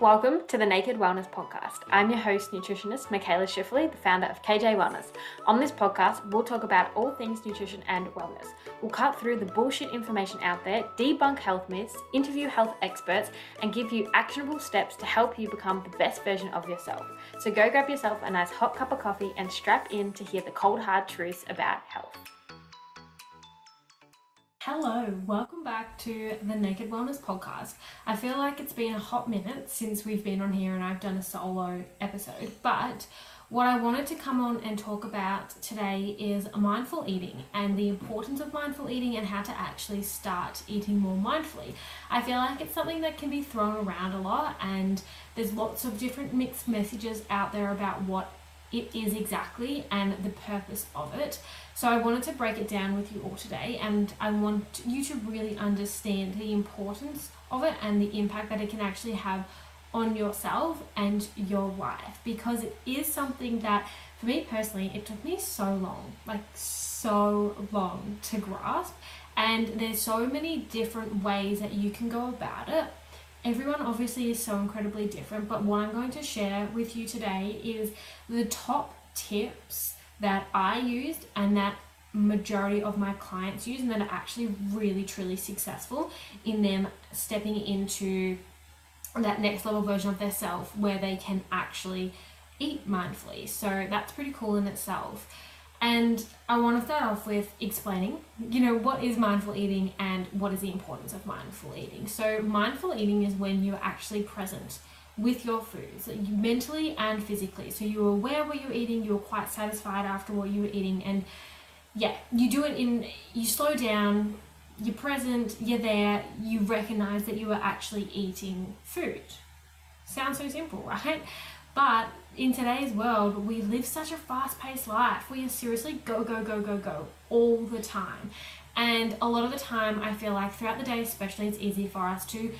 Welcome to the Naked Wellness Podcast. I'm your host, nutritionist Mikaela Schifferle, the founder of KJ Wellness. On this podcast, we'll talk about all things nutrition and wellness. We'll cut through the bullshit information out there, debunk health myths, interview health experts, and give you actionable steps to help you become the best version of yourself. So go grab yourself a nice hot cup of coffee and strap in to hear the cold hard truths about health. Hello, welcome back to the Naked Wellness Podcast. I feel like it's been a hot minute since we've been on here and I've done a solo episode, but what I wanted to come on and talk about today is mindful eating and the importance of mindful eating and how to actually start eating more mindfully. I feel like it's something that can be thrown around a lot, and there's lots of different mixed messages out there about what it is exactly and the purpose of it. So I wanted to break it down with you all today and I want you to really understand the importance of it and the impact that it can actually have on yourself and your life because it is something that for me personally it took me so long like so long to grasp and there's so many different ways that you can go about it Everyone obviously is so incredibly different, but what I'm going to share with you today is the top tips that I used and that majority of my clients use and that are actually really truly successful in them stepping into that next level version of their self where they can actually eat mindfully. So that's pretty cool in itself. And I want to start off with explaining, you know, what is mindful eating and what is the importance of mindful eating. So, mindful eating is when you're actually present with your food, so mentally and physically. So, you're aware what you're eating, you're quite satisfied after what you were eating, and yeah, you do it in, you slow down, you're present, you're there, you recognize that you are actually eating food. Sounds so simple, right? But in today's world, we live such a fast paced life. We are seriously go, go, go, go, go all the time. And a lot of the time, I feel like throughout the day, especially, it's easy for us to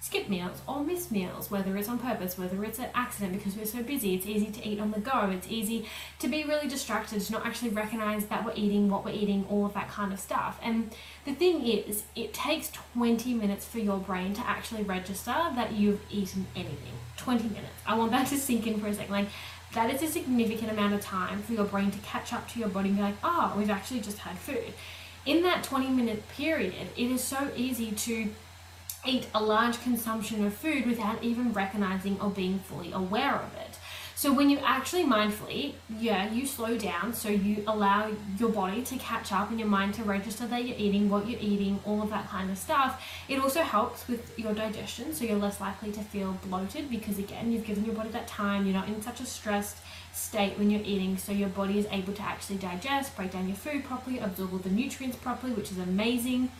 skip meals or miss meals, whether it's on purpose, whether it's an accident because we're so busy. It's easy to eat on the go. It's easy to be really distracted, to not actually recognize that we're eating, what we're eating, all of that kind of stuff. And the thing is, it takes 20 minutes for your brain to actually register that you've eaten anything. 20 minutes. I want that to sink in for a second. Like, that is a significant amount of time for your brain to catch up to your body and be like, oh, we've actually just had food. In that 20 minute period, it is so easy to eat a large consumption of food without even recognizing or being fully aware of it. So when you actually mindfully, yeah, you slow down, so you allow your body to catch up and your mind to register that you're eating, what you're eating, all of that kind of stuff. It also helps with your digestion, so you're less likely to feel bloated because again, you've given your body that time, you're not in such a stressed state when you're eating, so your body is able to actually digest, break down your food properly, absorb all the nutrients properly, which is amazing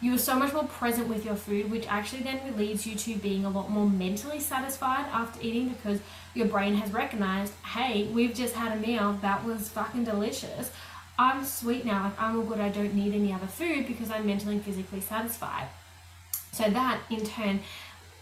you are so much more present with your food, which actually then leads you to being a lot more mentally satisfied after eating because your brain has recognized, hey, we've just had a meal that was fucking delicious. I'm sweet now, like I'm all good, I don't need any other food because I'm mentally and physically satisfied. So that in turn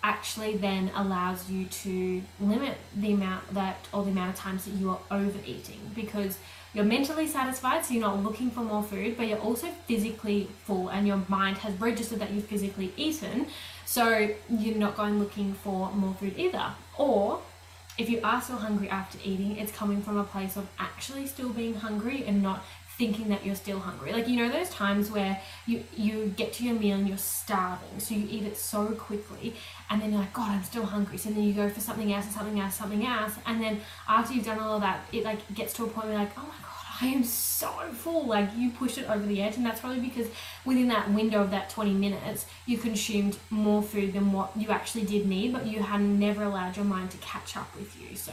actually then allows you to limit the amount that or the amount of times that you are overeating because you're mentally satisfied, so you're not looking for more food, but you're also physically full, and your mind has registered that you've physically eaten, so you're not going looking for more food either. Or if you are still hungry after eating, it's coming from a place of actually still being hungry and not thinking that you're still hungry. Like you know those times where you you get to your meal and you're starving, so you eat it so quickly, and then you're like, God, I'm still hungry. So then you go for something else and something else, something else, and then after you've done all of that, it like gets to a point where like, oh my God I am so full. Like you pushed it over the edge, and that's probably because within that window of that 20 minutes, you consumed more food than what you actually did need, but you had never allowed your mind to catch up with you. So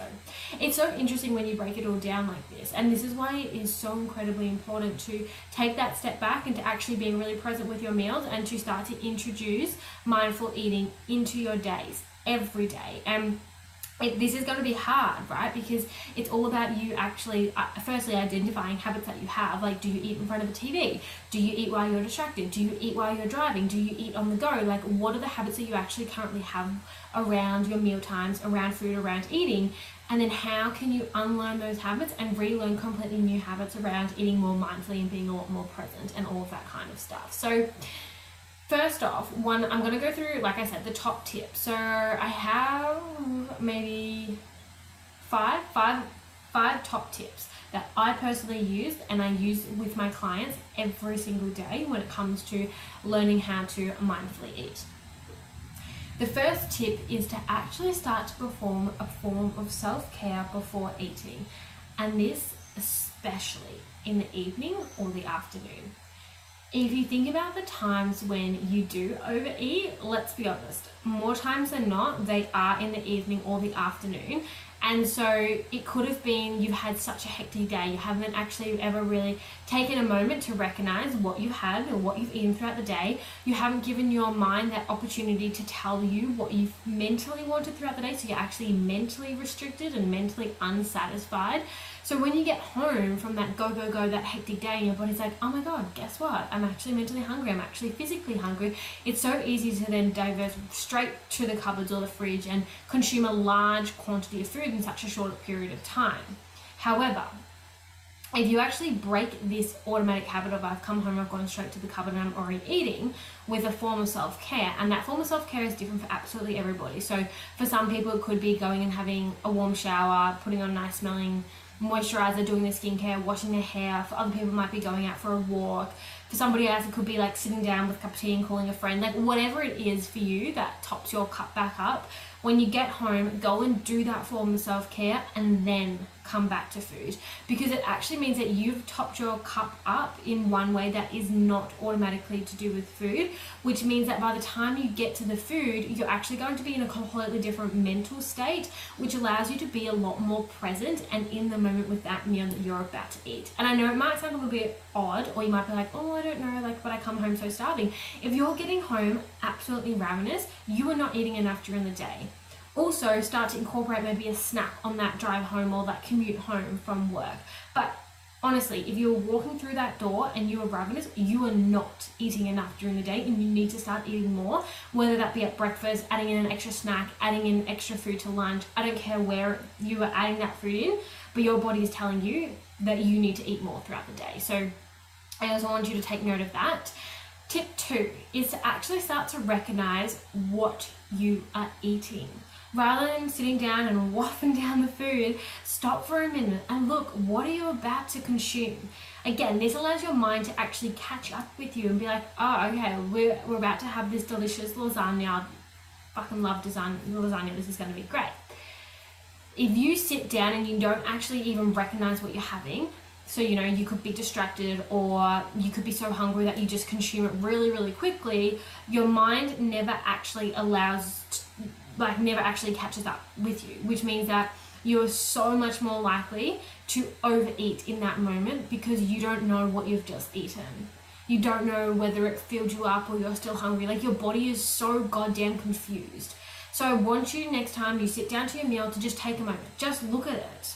it's so interesting when you break it all down like this. And this is why it is so incredibly important to take that step back and to actually being really present with your meals and to start to introduce mindful eating into your days every day. And it, this is going to be hard, right? Because it's all about you actually, uh, firstly, identifying habits that you have. Like, do you eat in front of a TV? Do you eat while you're distracted? Do you eat while you're driving? Do you eat on the go? Like, what are the habits that you actually currently have around your meal times, around food, around eating? And then how can you unlearn those habits and relearn completely new habits around eating more mindfully and being a lot more present and all of that kind of stuff? So, first off, one I'm gonna go through, like I said, the top tips. So I have maybe five, five, five top tips that I personally use and I use with my clients every single day when it comes to learning how to mindfully eat. The first tip is to actually start to perform a form of self care before eating, and this especially in the evening or the afternoon. If you think about the times when you do overeat, let's be honest, more times than not, they are in the evening or the afternoon. And so it could have been you've had such a hectic day, you haven't actually ever really taken a moment to recognize what you had or what you've eaten throughout the day. You haven't given your mind that opportunity to tell you what you've mentally wanted throughout the day. So you're actually mentally restricted and mentally unsatisfied. So when you get home from that go, go, go, that hectic day, and your body's like, oh my God, guess what? I'm actually mentally hungry. I'm actually physically hungry. It's so easy to then divert straight to the cupboards or the fridge and consume a large quantity of food in such a short period of time. However, if you actually break this automatic habit of I've come home, I've gone straight to the cupboard and I'm already eating with a form of self care, and that form of self care is different for absolutely everybody. So, for some people, it could be going and having a warm shower, putting on nice smelling moisturizer, doing their skincare, washing their hair. For other people, might be going out for a walk. For somebody else, it could be like sitting down with a cup of tea and calling a friend. Like whatever it is for you that tops your cup back up. When you get home, go and do that form of self care and then come back to food because it actually means that you've topped your cup up in one way that is not automatically to do with food, which means that by the time you get to the food, you're actually going to be in a completely different mental state, which allows you to be a lot more present and in the moment with that meal that you're about to eat. And I know it might sound a little bit odd, or you might be like, oh, I don't know, like, but I come home so starving. If you're getting home absolutely ravenous, you are not eating enough during the day also start to incorporate maybe a snack on that drive home or that commute home from work. But honestly, if you're walking through that door and you are ravenous, you are not eating enough during the day and you need to start eating more, whether that be at breakfast, adding in an extra snack, adding in extra food to lunch. I don't care where you are adding that food in, but your body is telling you that you need to eat more throughout the day. So I also want you to take note of that. Tip two is to actually start to recognize what you are eating rather than sitting down and wafting down the food, stop for a minute and look, what are you about to consume? Again, this allows your mind to actually catch up with you and be like, oh, okay, we're, we're about to have this delicious lasagna. Fucking love lasagna. This is going to be great. If you sit down and you don't actually even recognize what you're having, so, you know, you could be distracted or you could be so hungry that you just consume it really, really quickly. Your mind never actually allows like never actually catches up with you, which means that you're so much more likely to overeat in that moment because you don't know what you've just eaten. You don't know whether it filled you up or you're still hungry. Like your body is so goddamn confused. So I want you next time you sit down to your meal to just take a moment, just look at it.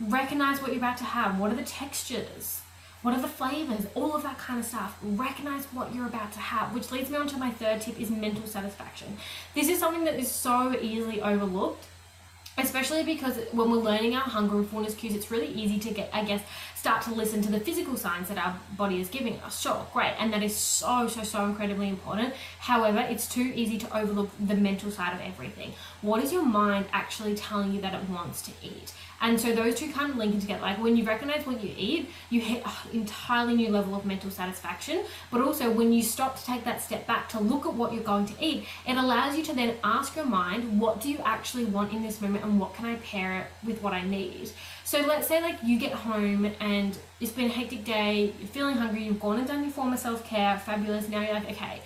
Recognize what you're about to have. What are the textures? What are the flavors? All of that kind of stuff. Recognize what you're about to have, which leads me on to my third tip is mental satisfaction. This is something that is so easily overlooked especially because when we're learning our hunger and fullness cues, it's really easy to get, I guess, start to listen to the physical signs that our body is giving us. Sure, great, and that is so, so, so incredibly important. However, it's too easy to overlook the mental side of everything. What is your mind actually telling you that it wants to eat? And so those two kind of link in together. Like when you recognize what you eat, you hit an entirely new level of mental satisfaction. But also when you stop to take that step back to look at what you're going to eat, it allows you to then ask your mind, what do you actually want in this moment and what can I pair it with what I need? So let's say like you get home and it's been a hectic day, you're feeling hungry, you've gone and done your form of self-care, fabulous. Now you're like, okay,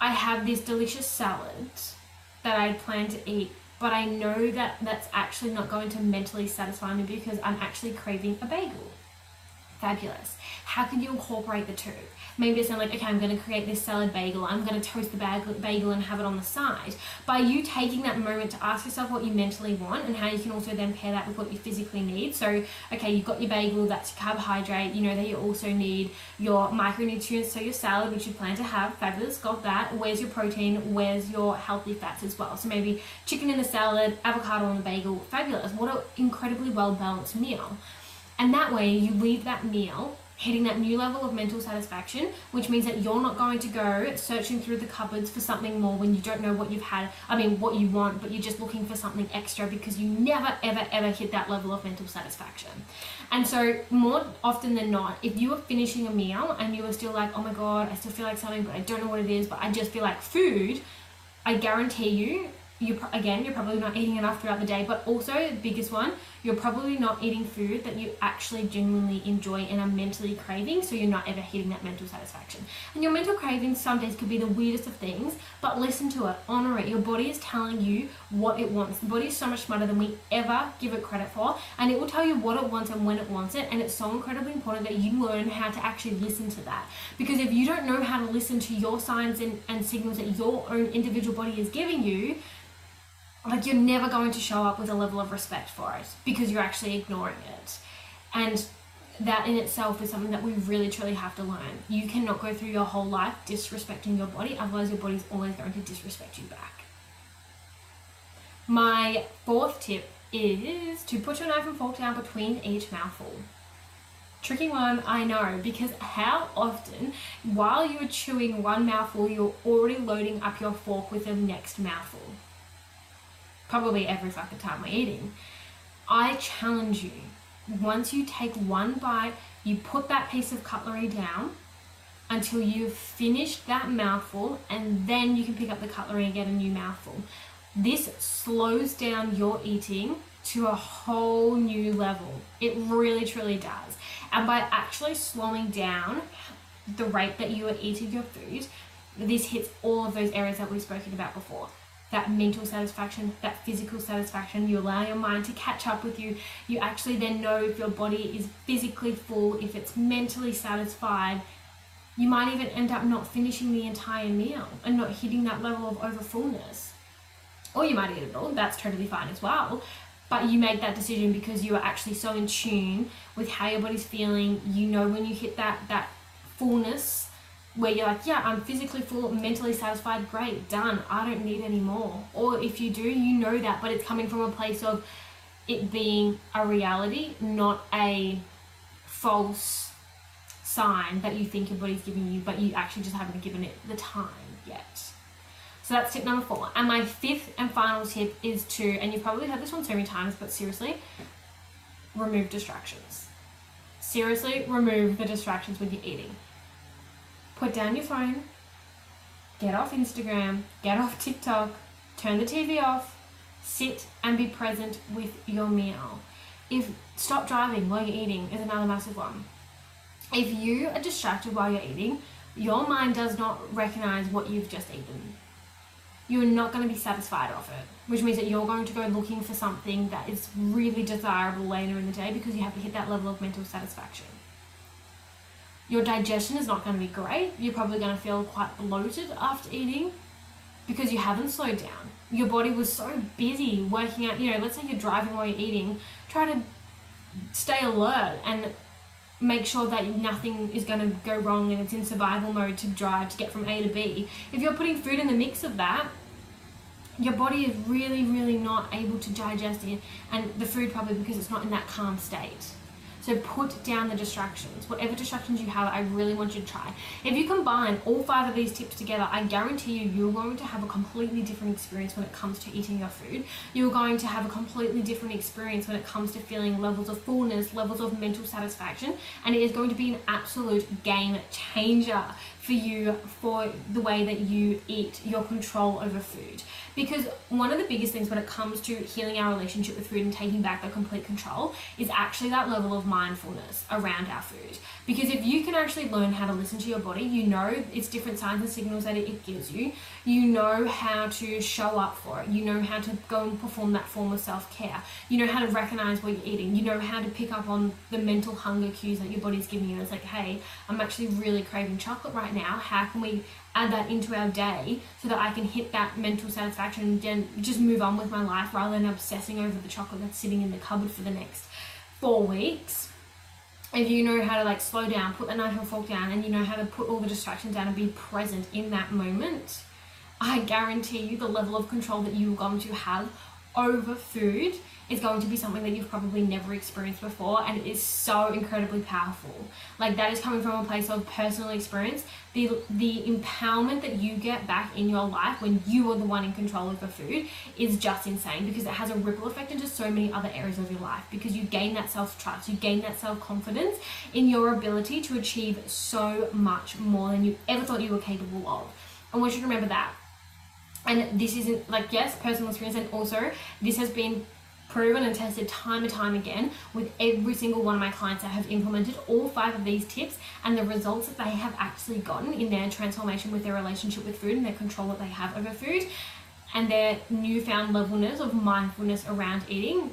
I have this delicious salad that I plan to eat but I know that that's actually not going to mentally satisfy me because I'm actually craving a bagel. Fabulous. How can you incorporate the two? Maybe it's like, okay, I'm going to create this salad bagel. I'm going to toast the bagel and have it on the side. By you taking that moment to ask yourself what you mentally want and how you can also then pair that with what you physically need. So, okay, you've got your bagel, that's carbohydrate. You know that you also need your micronutrients, so your salad, which you plan to have. Fabulous, got that. Where's your protein? Where's your healthy fats as well? So maybe chicken in the salad, avocado on the bagel. Fabulous. What an incredibly well balanced meal. And that way, you leave that meal hitting that new level of mental satisfaction, which means that you're not going to go searching through the cupboards for something more when you don't know what you've had, I mean, what you want, but you're just looking for something extra because you never, ever, ever hit that level of mental satisfaction. And so, more often than not, if you are finishing a meal and you are still like, oh my god, I still feel like something, but I don't know what it is, but I just feel like food, I guarantee you you again you're probably not eating enough throughout the day but also the biggest one you're probably not eating food that you actually genuinely enjoy and are mentally craving so you're not ever hitting that mental satisfaction. And your mental cravings some days could be the weirdest of things but listen to it honor it. Your body is telling you what it wants. The body is so much smarter than we ever give it credit for and it will tell you what it wants and when it wants it and it's so incredibly important that you learn how to actually listen to that. Because if you don't know how to listen to your signs and, and signals that your own individual body is giving you like you're never going to show up with a level of respect for it because you're actually ignoring it. And that in itself is something that we really truly have to learn. You cannot go through your whole life disrespecting your body, otherwise, your body's always going to disrespect you back. My fourth tip is to put your knife and fork down between each mouthful. Tricky one, I know, because how often, while you're chewing one mouthful, you're already loading up your fork with the next mouthful? Probably every fucking time we're eating. I challenge you, once you take one bite, you put that piece of cutlery down until you've finished that mouthful, and then you can pick up the cutlery and get a new mouthful. This slows down your eating to a whole new level. It really, truly does. And by actually slowing down the rate that you are eating your food, this hits all of those areas that we've spoken about before that mental satisfaction, that physical satisfaction. You allow your mind to catch up with you. You actually then know if your body is physically full, if it's mentally satisfied. You might even end up not finishing the entire meal and not hitting that level of overfullness. Or you might eat it all, that's totally fine as well. But you make that decision because you are actually so in tune with how your body's feeling. You know when you hit that that fullness where you're like, yeah, I'm physically full, mentally satisfied, great, done, I don't need any more. Or if you do, you know that, but it's coming from a place of it being a reality, not a false sign that you think your body's giving you, but you actually just haven't given it the time yet. So that's tip number four. And my fifth and final tip is to, and you've probably heard this one so many times, but seriously, remove distractions. Seriously, remove the distractions when you're eating put down your phone, get off Instagram, get off TikTok, turn the TV off, sit and be present with your meal. If stop driving while you're eating is another massive one. If you are distracted while you're eating, your mind does not recognize what you've just eaten. You're not going to be satisfied of it, which means that you're going to go looking for something that is really desirable later in the day because you have to hit that level of mental satisfaction your digestion is not going to be great. You're probably going to feel quite bloated after eating because you haven't slowed down. Your body was so busy working out, you know, let's say you're driving while you're eating, try to stay alert and make sure that nothing is going to go wrong and it's in survival mode to drive to get from A to B. If you're putting food in the mix of that, your body is really, really not able to digest it, and the food probably because it's not in that calm state. So put down the distractions. Whatever distractions you have, I really want you to try. If you combine all five of these tips together, I guarantee you, you're going to have a completely different experience when it comes to eating your food. You're going to have a completely different experience when it comes to feeling levels of fullness, levels of mental satisfaction, and it is going to be an absolute game changer for you for the way that you eat, your control over food. Because one of the biggest things when it comes to healing our relationship with food and taking back the complete control is actually that level of mindfulness around our food. Because if you can actually learn how to listen to your body, you know its different signs and signals that it gives you, you know how to show up for it, you know how to go and perform that form of self care, you know how to recognize what you're eating, you know how to pick up on the mental hunger cues that your body's giving you. It's like, hey, I'm actually really craving chocolate right now. How can we add that into our day so that I can hit that mental satisfaction and just move on with my life rather than obsessing over the chocolate that's sitting in the cupboard for the next four weeks. If you know how to like slow down, put the knife and fork down, and you know how to put all the distractions down and be present in that moment, I guarantee you the level of control that you're going to have over food is going to be something that you've probably never experienced before and it is so incredibly powerful. Like that is coming from a place of personal experience. The the empowerment that you get back in your life when you are the one in control of the food is just insane because it has a ripple effect into so many other areas of your life because you gain that self-trust you gain that self-confidence in your ability to achieve so much more than you ever thought you were capable of. And we should remember that and this isn't like yes personal experience and also this has been proven and tested time and time again with every single one of my clients that have implemented all five of these tips and the results that they have actually gotten in their transformation with their relationship with food and their control that they have over food and their newfound levelness of mindfulness around eating.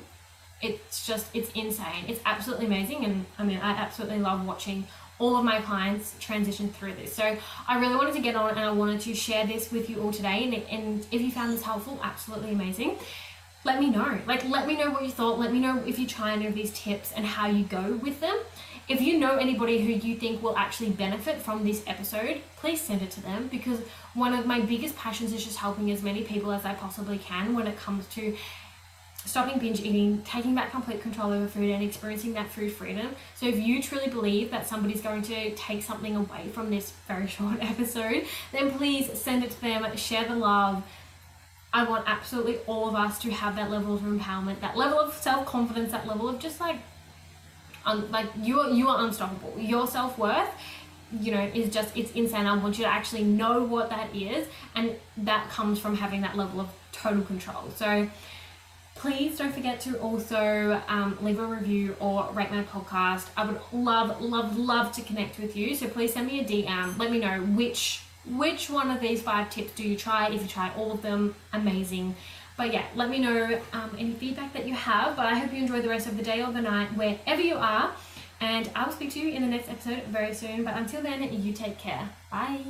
It's just it's insane. It's absolutely amazing and i mean i absolutely love watching all of my clients transition through this. So I really wanted to get on and I wanted to share this with you all today. And, and if you found this helpful, absolutely amazing let me know. Like, let me know what you thought. Let me know if you try any of these tips and how you go with them. If you know anybody who you think will actually benefit from this episode, please send it to them because one of my biggest passions is just helping as many people as I possibly can when it comes to stopping binge eating, taking back complete control over food, and experiencing that food freedom. So, if you truly believe that somebody's going to take something away from this very short episode, then please send it to them, share the love I want absolutely all of us to have that level of empowerment, that level of self confidence, that level of just like, um, like you are you are unstoppable. Your self worth, you know, is just it's insane. I want you to actually know what that is, and that comes from having that level of total control. So. Please don't forget to also um, leave a review or rate my podcast. I would love, love, love to connect with you. So please send me a DM. Let me know which which one of these five tips do you try? If you try all of them, amazing. But yeah, let me know um, any feedback that you have. But I hope you enjoy the rest of the day or the night, wherever you are. And I will speak to you in the next episode very soon. But until then, you take care. Bye.